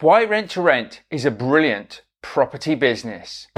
Why Rent to Rent is a brilliant property business.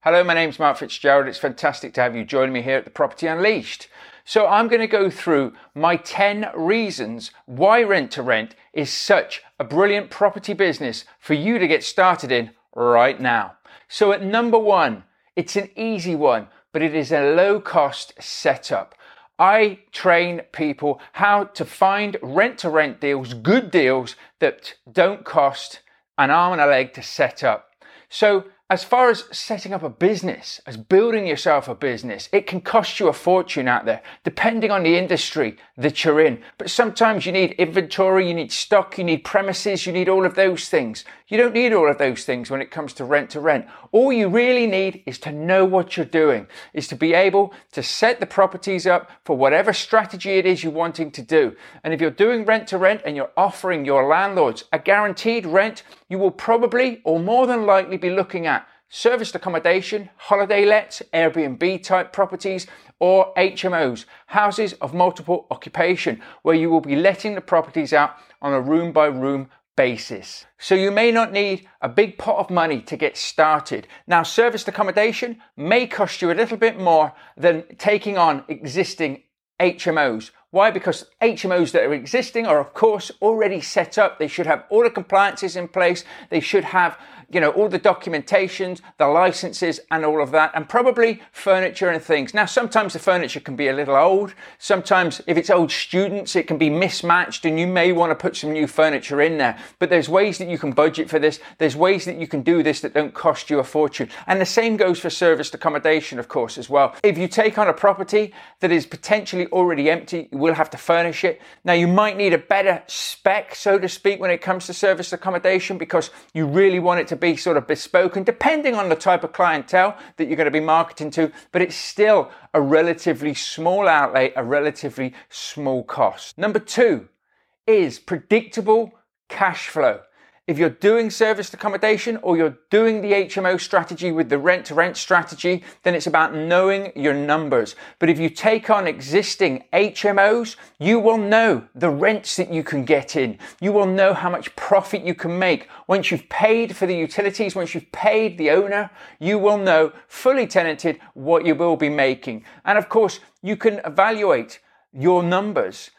Hello, my name's Mark Fitzgerald. It's fantastic to have you join me here at the Property Unleashed. So, I'm going to go through my 10 reasons why rent to rent is such a brilliant property business for you to get started in right now. So, at number one, it's an easy one, but it is a low cost setup. I train people how to find rent to rent deals, good deals that don't cost an arm and a leg to set up. So, as far as setting up a business, as building yourself a business, it can cost you a fortune out there, depending on the industry that you're in. But sometimes you need inventory, you need stock, you need premises, you need all of those things. You don't need all of those things when it comes to rent to rent. All you really need is to know what you're doing, is to be able to set the properties up for whatever strategy it is you're wanting to do. And if you're doing rent to rent and you're offering your landlords a guaranteed rent, you will probably or more than likely be looking at serviced accommodation, holiday lets, Airbnb type properties, or HMOs, houses of multiple occupation, where you will be letting the properties out on a room by room basis. So you may not need a big pot of money to get started. Now, serviced accommodation may cost you a little bit more than taking on existing HMOs. Why? Because HMOs that are existing are, of course, already set up. They should have all the compliances in place. They should have you know, all the documentations, the licenses, and all of that, and probably furniture and things. Now, sometimes the furniture can be a little old. Sometimes, if it's old students, it can be mismatched, and you may want to put some new furniture in there. But there's ways that you can budget for this. There's ways that you can do this that don't cost you a fortune. And the same goes for serviced accommodation, of course, as well. If you take on a property that is potentially already empty, you will have to furnish it. Now, you might need a better spec, so to speak, when it comes to service accommodation because you really want it to be sort of bespoke and depending on the type of clientele that you're going to be marketing to, but it's still a relatively small outlay, a relatively small cost. Number two is predictable cash flow. If you're doing serviced accommodation or you're doing the HMO strategy with the rent to rent strategy, then it's about knowing your numbers. But if you take on existing HMOs, you will know the rents that you can get in. You will know how much profit you can make. Once you've paid for the utilities, once you've paid the owner, you will know fully tenanted what you will be making. And of course, you can evaluate your numbers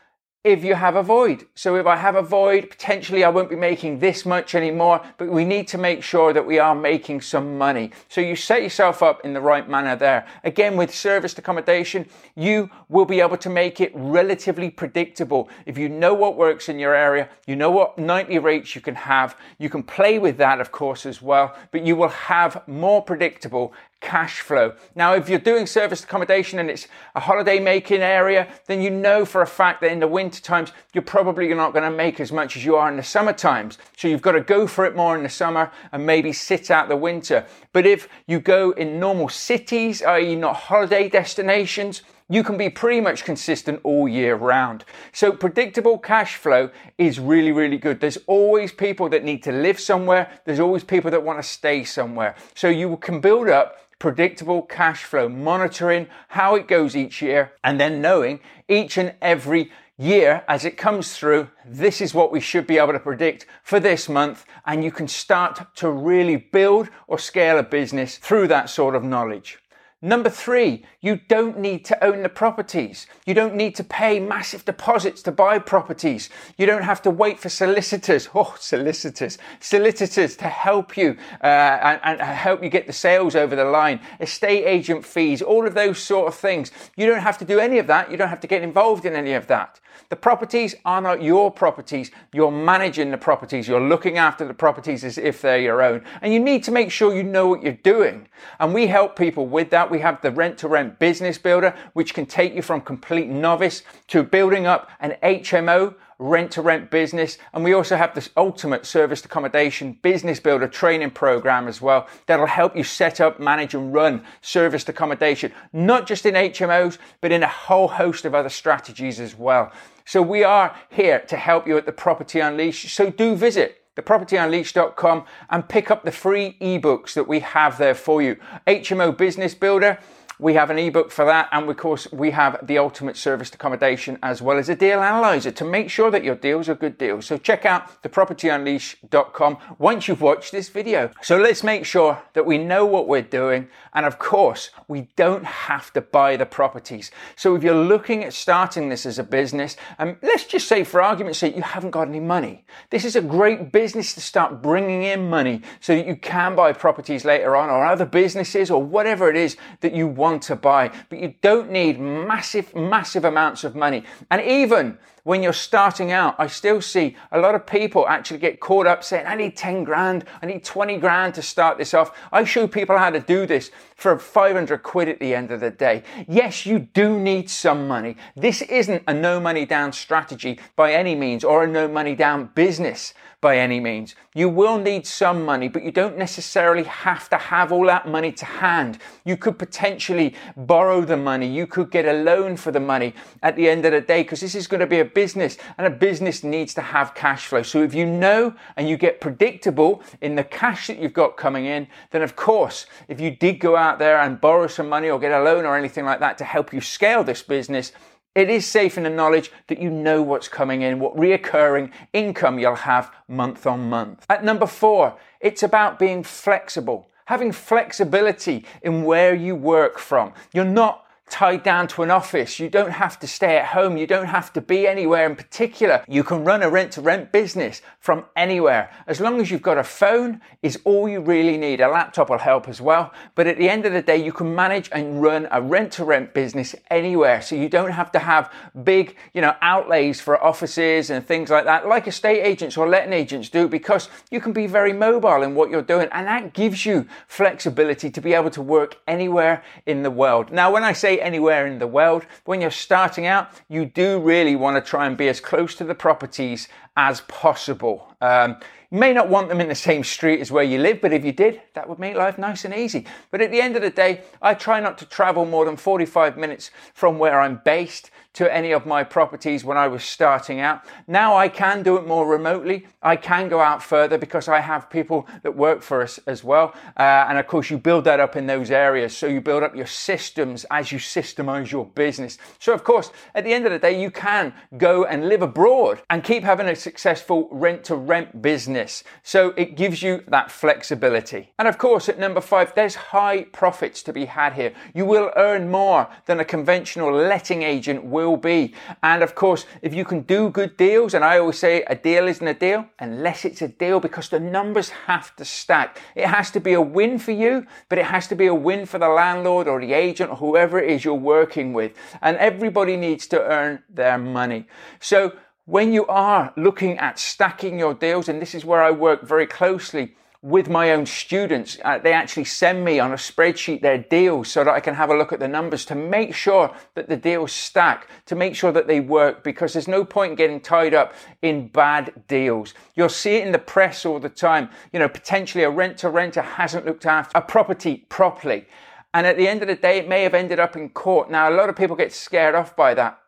if you have a void. So if I have a void, potentially I won't be making this much anymore, but we need to make sure that we are making some money. So you set yourself up in the right manner there. Again, with serviced accommodation, you will be able to make it relatively predictable. If you know what works in your area, you know what nightly rates you can have, you can play with that, of course, as well, but you will have more predictable cash flow. Now, if you're doing serviced accommodation and it's a holiday making area, then you know for a fact that in the winter times, you're probably not going to make as much as you are in the summer times. So you've got to go for it more in the summer and maybe sit out the winter. But if you go in normal cities, i.e. not holiday destinations, you can be pretty much consistent all year round. So predictable cash flow is really, really good. There's always people that need to live somewhere. There's always people that want to stay somewhere. So you can build up predictable cash flow, monitoring how it goes each year, and then knowing each and every year as it comes through, this is what we should be able to predict for this month. And you can start to really build or scale a business through that sort of knowledge. Number three, you don't need to own the properties. You don't need to pay massive deposits to buy properties. You don't have to wait for solicitors. Oh, solicitors. Solicitors to help you uh, and, and help you get the sales over the line. Estate agent fees, all of those sort of things. You don't have to do any of that. You don't have to get involved in any of that. The properties are not your properties. You're managing the properties. You're looking after the properties as if they're your own. And you need to make sure you know what you're doing. And we help people with that. We have the rent to rent business builder, which can take you from complete novice to building up an HMO rent to rent business. And we also have this ultimate serviced accommodation business builder training program as well that'll help you set up, manage, and run serviced accommodation, not just in HMOs, but in a whole host of other strategies as well. So we are here to help you at the Property Unleashed. So do visit thepropertyunleashed.com, and pick up the free ebooks that we have there for you. HMO Business Builder we have an ebook for that, and of course, we have the ultimate serviced accommodation as well as a deal analyzer to make sure that your deals are good deals. So check out thepropertyunleashed.com once you've watched this video. So let's make sure that we know what we're doing, and of course, we don't have to buy the properties. So if you're looking at starting this as a business, and um, let's just say for argument's sake, you haven't got any money. This is a great business to start bringing in money so that you can buy properties later on or other businesses or whatever it is that you want want to buy, but you don't need massive, massive amounts of money. And even when you're starting out, I still see a lot of people actually get caught up saying, I need 10 grand, I need 20 grand to start this off. I show people how to do this for 500 quid at the end of the day. Yes, you do need some money. This isn't a no money down strategy by any means or a no money down business by any means. You will need some money, but you don't necessarily have to have all that money to hand. You could potentially borrow the money. You could get a loan for the money at the end of the day because this is going to be a business and a business needs to have cash flow. So if you know and you get predictable in the cash that you've got coming in, then of course, if you did go out there and borrow some money or get a loan or anything like that to help you scale this business, it is safe in the knowledge that you know what's coming in, what reoccurring income you'll have month on month. At number four, it's about being flexible, having flexibility in where you work from. You're not tied down to an office. You don't have to stay at home. You don't have to be anywhere in particular. You can run a rent to rent business from anywhere. As long as you've got a phone is all you really need. A laptop will help as well. But at the end of the day, you can manage and run a rent to rent business anywhere. So you don't have to have big, you know, outlays for offices and things like that, like estate agents or letting agents do, because you can be very mobile in what you're doing. And that gives you flexibility to be able to work anywhere in the world. Now, when I say anywhere in the world. When you're starting out, you do really want to try and be as close to the properties as possible. Um, you may not want them in the same street as where you live, but if you did, that would make life nice and easy. But at the end of the day, I try not to travel more than 45 minutes from where I'm based to any of my properties when I was starting out. Now I can do it more remotely. I can go out further because I have people that work for us as well. Uh, and of course, you build that up in those areas. So you build up your systems as you systemize your business. So, of course, at the end of the day, you can go and live abroad and keep having a successful rent to rent business. So it gives you that flexibility. And of course, at number five, there's high profits to be had here. You will earn more than a conventional letting agent will be. And of course, if you can do good deals, and I always say a deal isn't a deal unless it's a deal because the numbers have to stack. It has to be a win for you, but it has to be a win for the landlord or the agent or whoever it is you're working with. And everybody needs to earn their money. So when you are looking at stacking your deals, and this is where I work very closely with my own students. Uh, they actually send me on a spreadsheet their deals so that I can have a look at the numbers to make sure that the deals stack, to make sure that they work, because there's no point in getting tied up in bad deals. You'll see it in the press all the time. You know, potentially a rent to renter hasn't looked after a property properly. And at the end of the day, it may have ended up in court. Now, a lot of people get scared off by that.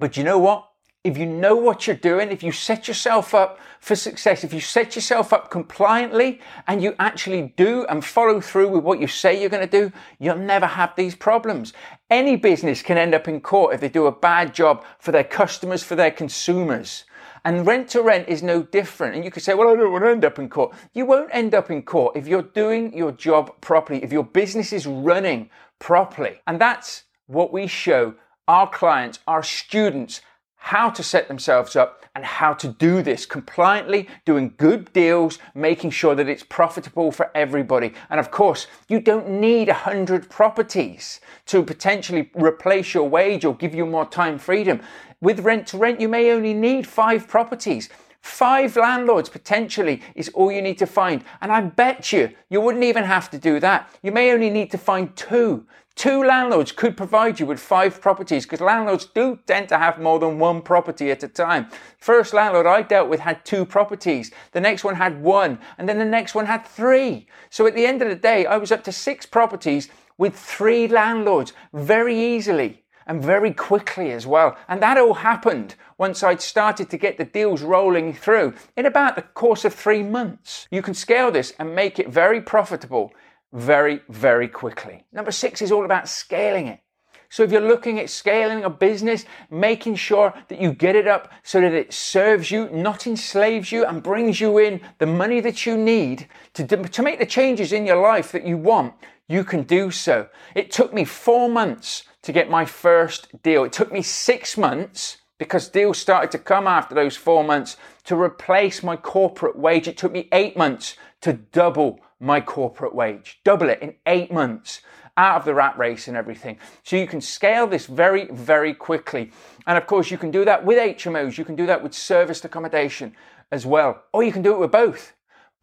But you know what? If you know what you're doing, if you set yourself up for success, if you set yourself up compliantly and you actually do and follow through with what you say you're going to do, you'll never have these problems. Any business can end up in court if they do a bad job for their customers, for their consumers. And rent to rent is no different. And you could say, well, I don't want to end up in court. You won't end up in court if you're doing your job properly, if your business is running properly. And that's what we show our clients, our students, how to set themselves up and how to do this compliantly, doing good deals, making sure that it's profitable for everybody. And of course, you don't need 100 properties to potentially replace your wage or give you more time freedom. With rent to rent, you may only need five properties. Five landlords potentially is all you need to find. And I bet you, you wouldn't even have to do that. You may only need to find two Two landlords could provide you with five properties because landlords do tend to have more than one property at a time. First landlord I dealt with had two properties. The next one had one and then the next one had three. So at the end of the day, I was up to six properties with three landlords very easily. and very quickly as well. And that all happened once I'd started to get the deals rolling through in about the course of three months. You can scale this and make it very profitable very, very quickly. Number six is all about scaling it. So if you're looking at scaling a business, making sure that you get it up so that it serves you, not enslaves you, and brings you in the money that you need to, to make the changes in your life that you want, you can do so. It took me four months to get my first deal. It took me six months because deals started to come after those four months to replace my corporate wage. It took me eight months to double my corporate wage, double it in eight months out of the rat race and everything. So you can scale this very, very quickly. And of course, you can do that with HMOs, you can do that with serviced accommodation as well, or you can do it with both.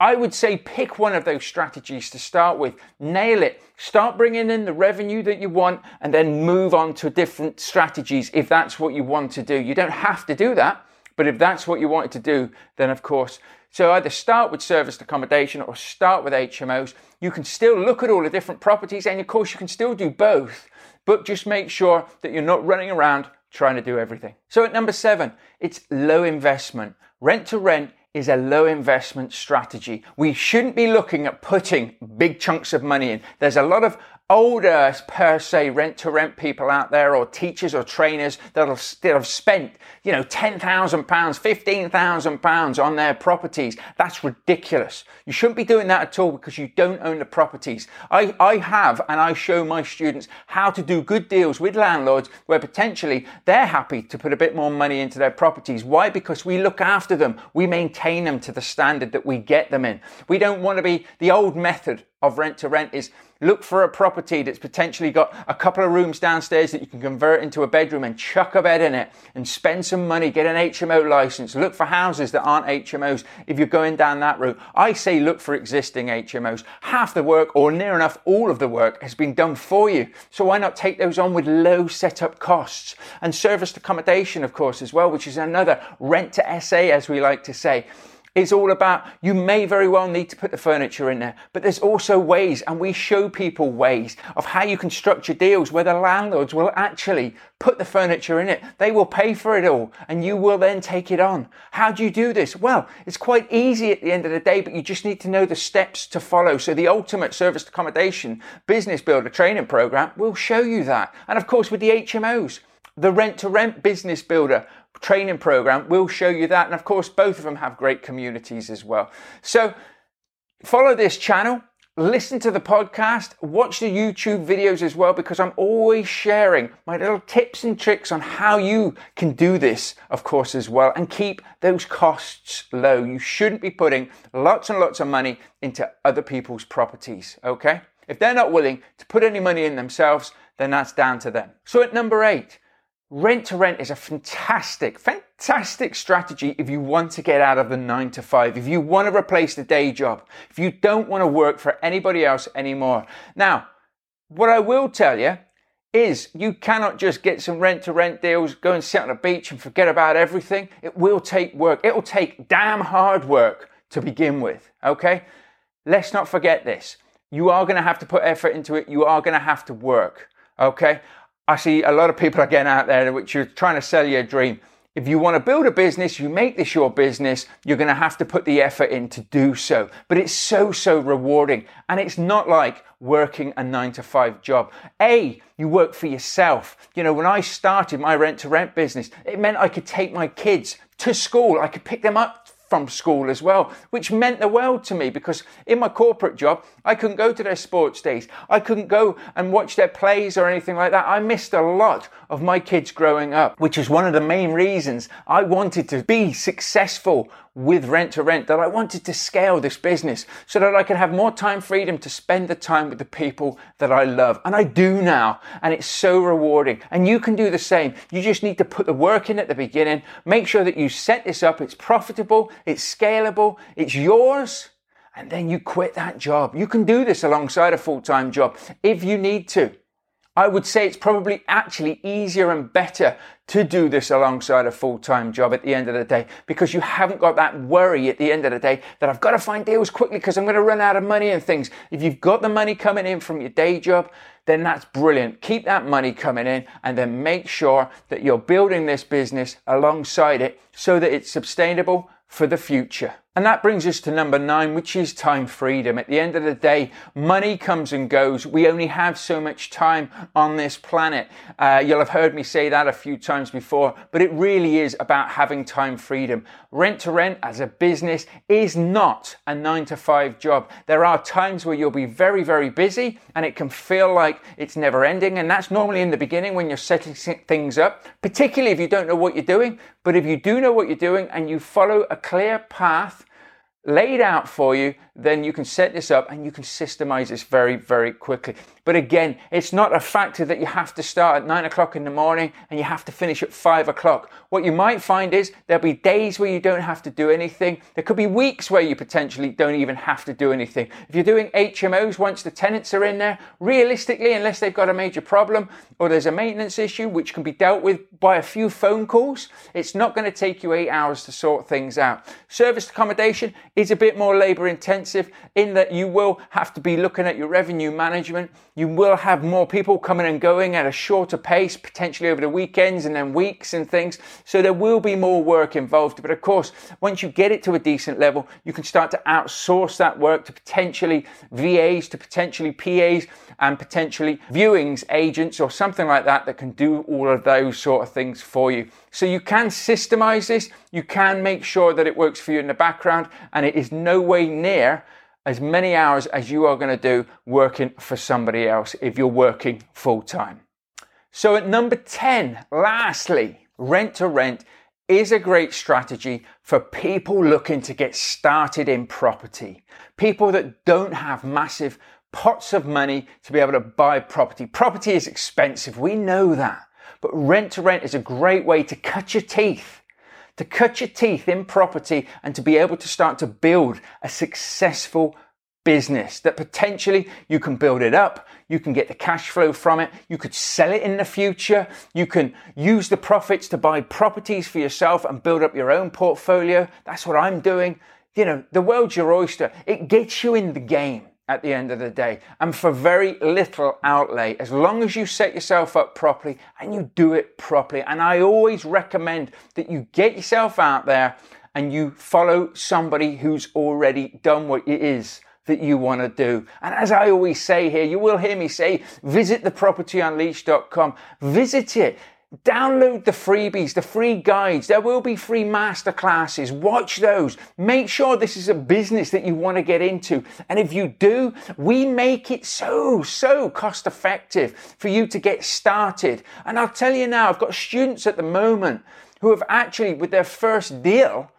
I would say pick one of those strategies to start with, nail it, start bringing in the revenue that you want, and then move on to different strategies if that's what you want to do. You don't have to do that, but if that's what you wanted to do, then of course so either start with serviced accommodation or start with HMOs. You can still look at all the different properties and of course you can still do both, but just make sure that you're not running around trying to do everything. So at number seven, it's low investment. Rent to rent is a low investment strategy. We shouldn't be looking at putting big chunks of money in. There's a lot of older per se rent to rent people out there or teachers or trainers that have spent, you know, £10,000, £15,000 on their properties. That's ridiculous. You shouldn't be doing that at all because you don't own the properties. I, I have and I show my students how to do good deals with landlords where potentially they're happy to put a bit more money into their properties. Why? Because we look after them. We maintain them to the standard that we get them in. We don't want to be the old method of rent to rent is look for a property that's potentially got a couple of rooms downstairs that you can convert into a bedroom and chuck a bed in it and spend some money, get an HMO license. Look for houses that aren't HMOs if you're going down that route. I say look for existing HMOs. Half the work, or near enough all of the work, has been done for you. So why not take those on with low setup costs? And serviced accommodation, of course, as well, which is another rent to SA, as we like to say. It's all about you may very well need to put the furniture in there, but there's also ways, and we show people ways of how you can structure deals where the landlords will actually put the furniture in it. They will pay for it all, and you will then take it on. How do you do this? Well, it's quite easy at the end of the day, but you just need to know the steps to follow. So, the ultimate serviced accommodation business builder training program will show you that. And of course, with the HMOs, the rent to rent business builder training program will show you that. And of course, both of them have great communities as well. So follow this channel. Listen to the podcast, watch the YouTube videos as well, because I'm always sharing my little tips and tricks on how you can do this, of course, as well, and keep those costs low. You shouldn't be putting lots and lots of money into other people's properties, okay? If they're not willing to put any money in themselves, then that's down to them. So at number eight, Rent to rent is a fantastic, fantastic strategy if you want to get out of the nine to five, if you want to replace the day job, if you don't want to work for anybody else anymore. Now, what I will tell you is you cannot just get some rent to rent deals, go and sit on a beach and forget about everything. It will take work. It will take damn hard work to begin with. Okay? Let's not forget this. You are going to have to put effort into it. You are going to have to work. Okay? I see a lot of people again out there which are trying to sell you a dream. If you want to build a business, you make this your business, you're going to have to put the effort in to do so. But it's so, so rewarding. And it's not like working a nine to five job. A, you work for yourself. You know, when I started my rent to rent business, it meant I could take my kids to school. I could pick them up from school as well, which meant the world to me because in my corporate job, I couldn't go to their sports days. I couldn't go and watch their plays or anything like that. I missed a lot of my kids growing up, which is one of the main reasons I wanted to be successful with rent to rent, that I wanted to scale this business so that I could have more time freedom to spend the time with the people that I love. And I do now. And it's so rewarding. And you can do the same. You just need to put the work in at the beginning. Make sure that you set this up. It's profitable. It's scalable. It's yours. And then you quit that job. You can do this alongside a full time job if you need to. I would say it's probably actually easier and better to do this alongside a full-time job at the end of the day because you haven't got that worry at the end of the day that I've got to find deals quickly because I'm going to run out of money and things. If you've got the money coming in from your day job, then that's brilliant. Keep that money coming in and then make sure that you're building this business alongside it so that it's sustainable for the future. And that brings us to number nine, which is time freedom. At the end of the day, money comes and goes. We only have so much time on this planet. Uh, you'll have heard me say that a few times before, but it really is about having time freedom. Rent to rent as a business is not a nine to five job. There are times where you'll be very, very busy and it can feel like it's never ending. And that's normally in the beginning when you're setting things up, particularly if you don't know what you're doing. But if you do know what you're doing and you follow a clear path, laid out for you, then you can set this up and you can systemize this very, very quickly. But again, it's not a factor that you have to start at nine o'clock in the morning and you have to finish at five o'clock. What you might find is there'll be days where you don't have to do anything. There could be weeks where you potentially don't even have to do anything. If you're doing HMOs once the tenants are in there, realistically, unless they've got a major problem or there's a maintenance issue which can be dealt with by a few phone calls, it's not going to take you eight hours to sort things out. Service accommodation is a bit more labor intensive in that you will have to be looking at your revenue management. You will have more people coming and going at a shorter pace, potentially over the weekends and then weeks and things. So there will be more work involved. But of course, once you get it to a decent level, you can start to outsource that work to potentially VAs, to potentially PAs, and potentially viewings agents or something like that that can do all of those sort of things for you. So you can systemize this, you can make sure that it works for you in the background, and it is no way near as many hours as you are going to do working for somebody else if you're working full time. So at number 10, lastly, rent to rent is a great strategy for people looking to get started in property. People that don't have massive pots of money to be able to buy property. Property is expensive. We know that. But rent to rent is a great way to cut your teeth to cut your teeth in property and to be able to start to build a successful business that potentially you can build it up, you can get the cash flow from it, you could sell it in the future, you can use the profits to buy properties for yourself and build up your own portfolio. That's what I'm doing. You know, the world's your oyster. It gets you in the game at the end of the day and for very little outlay as long as you set yourself up properly and you do it properly and i always recommend that you get yourself out there and you follow somebody who's already done what it is that you want to do. And as I always say here, you will hear me say, visit thepropertyunleashed.com. Visit it. Download the freebies, the free guides. There will be free masterclasses. Watch those. Make sure this is a business that you want to get into. And if you do, we make it so, so cost effective for you to get started. And I'll tell you now, I've got students at the moment who have actually, with their first deal,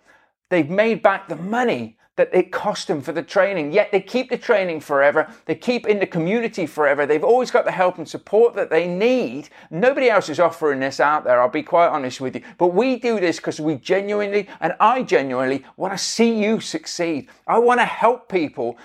they've made back the money that it cost them for the training. Yet they keep the training forever. They keep in the community forever. They've always got the help and support that they need. Nobody else is offering this out there. I'll be quite honest with you. But we do this because we genuinely, and I genuinely want to see you succeed. I want to help people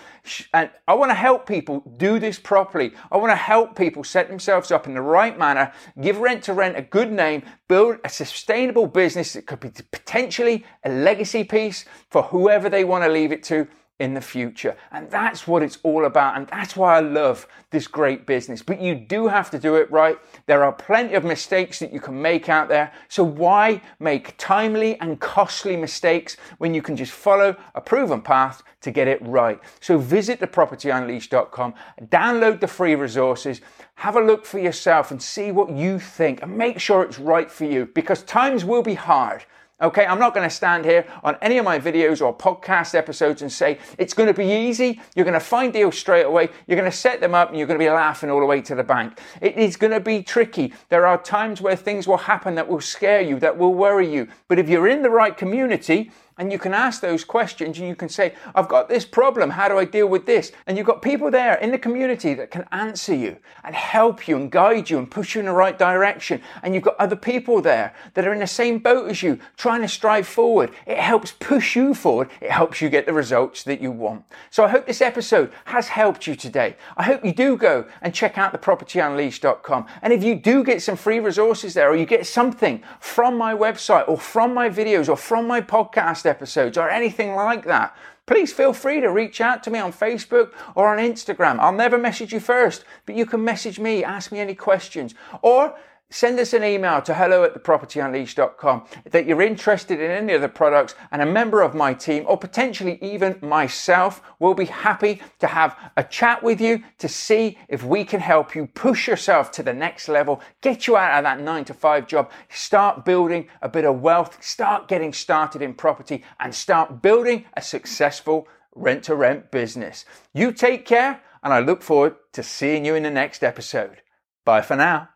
and I want to help people do this properly. I want to help people set themselves up in the right manner, give rent to rent a good name, build a sustainable business that could be potentially a legacy piece for whoever they want to leave it to in the future. And that's what it's all about. And that's why I love this great business. But you do have to do it right. There are plenty of mistakes that you can make out there. So why make timely and costly mistakes when you can just follow a proven path to get it right? So visit thepropertyunleashed.com, download the free resources, have a look for yourself and see what you think and make sure it's right for you because times will be hard. Okay, I'm not going to stand here on any of my videos or podcast episodes and say it's going to be easy. You're going to find deals straight away. You're going to set them up and you're going to be laughing all the way to the bank. It is going to be tricky. There are times where things will happen that will scare you, that will worry you. But if you're in the right community and you can ask those questions and you can say, I've got this problem. How do I deal with this? And you've got people there in the community that can answer you and help you and guide you and push you in the right direction. And you've got other people there that are in the same boat as you trying to strive forward. It helps push you forward. It helps you get the results that you want. So I hope this episode has helped you today. I hope you do go and check out thepropertyunleashed.com. And if you do get some free resources there or you get something from my website or from my videos or from my podcast episodes or anything like that, please feel free to reach out to me on Facebook or on Instagram. I'll never message you first, but you can message me, ask me any questions, or send us an email to hello at thepropertyunleashed.com that you're interested in any of the products and a member of my team or potentially even myself will be happy to have a chat with you to see if we can help you push yourself to the next level, get you out of that nine to five job, start building a bit of wealth, start getting started in property and start building a successful rent to rent business. You take care and I look forward to seeing you in the next episode. Bye for now.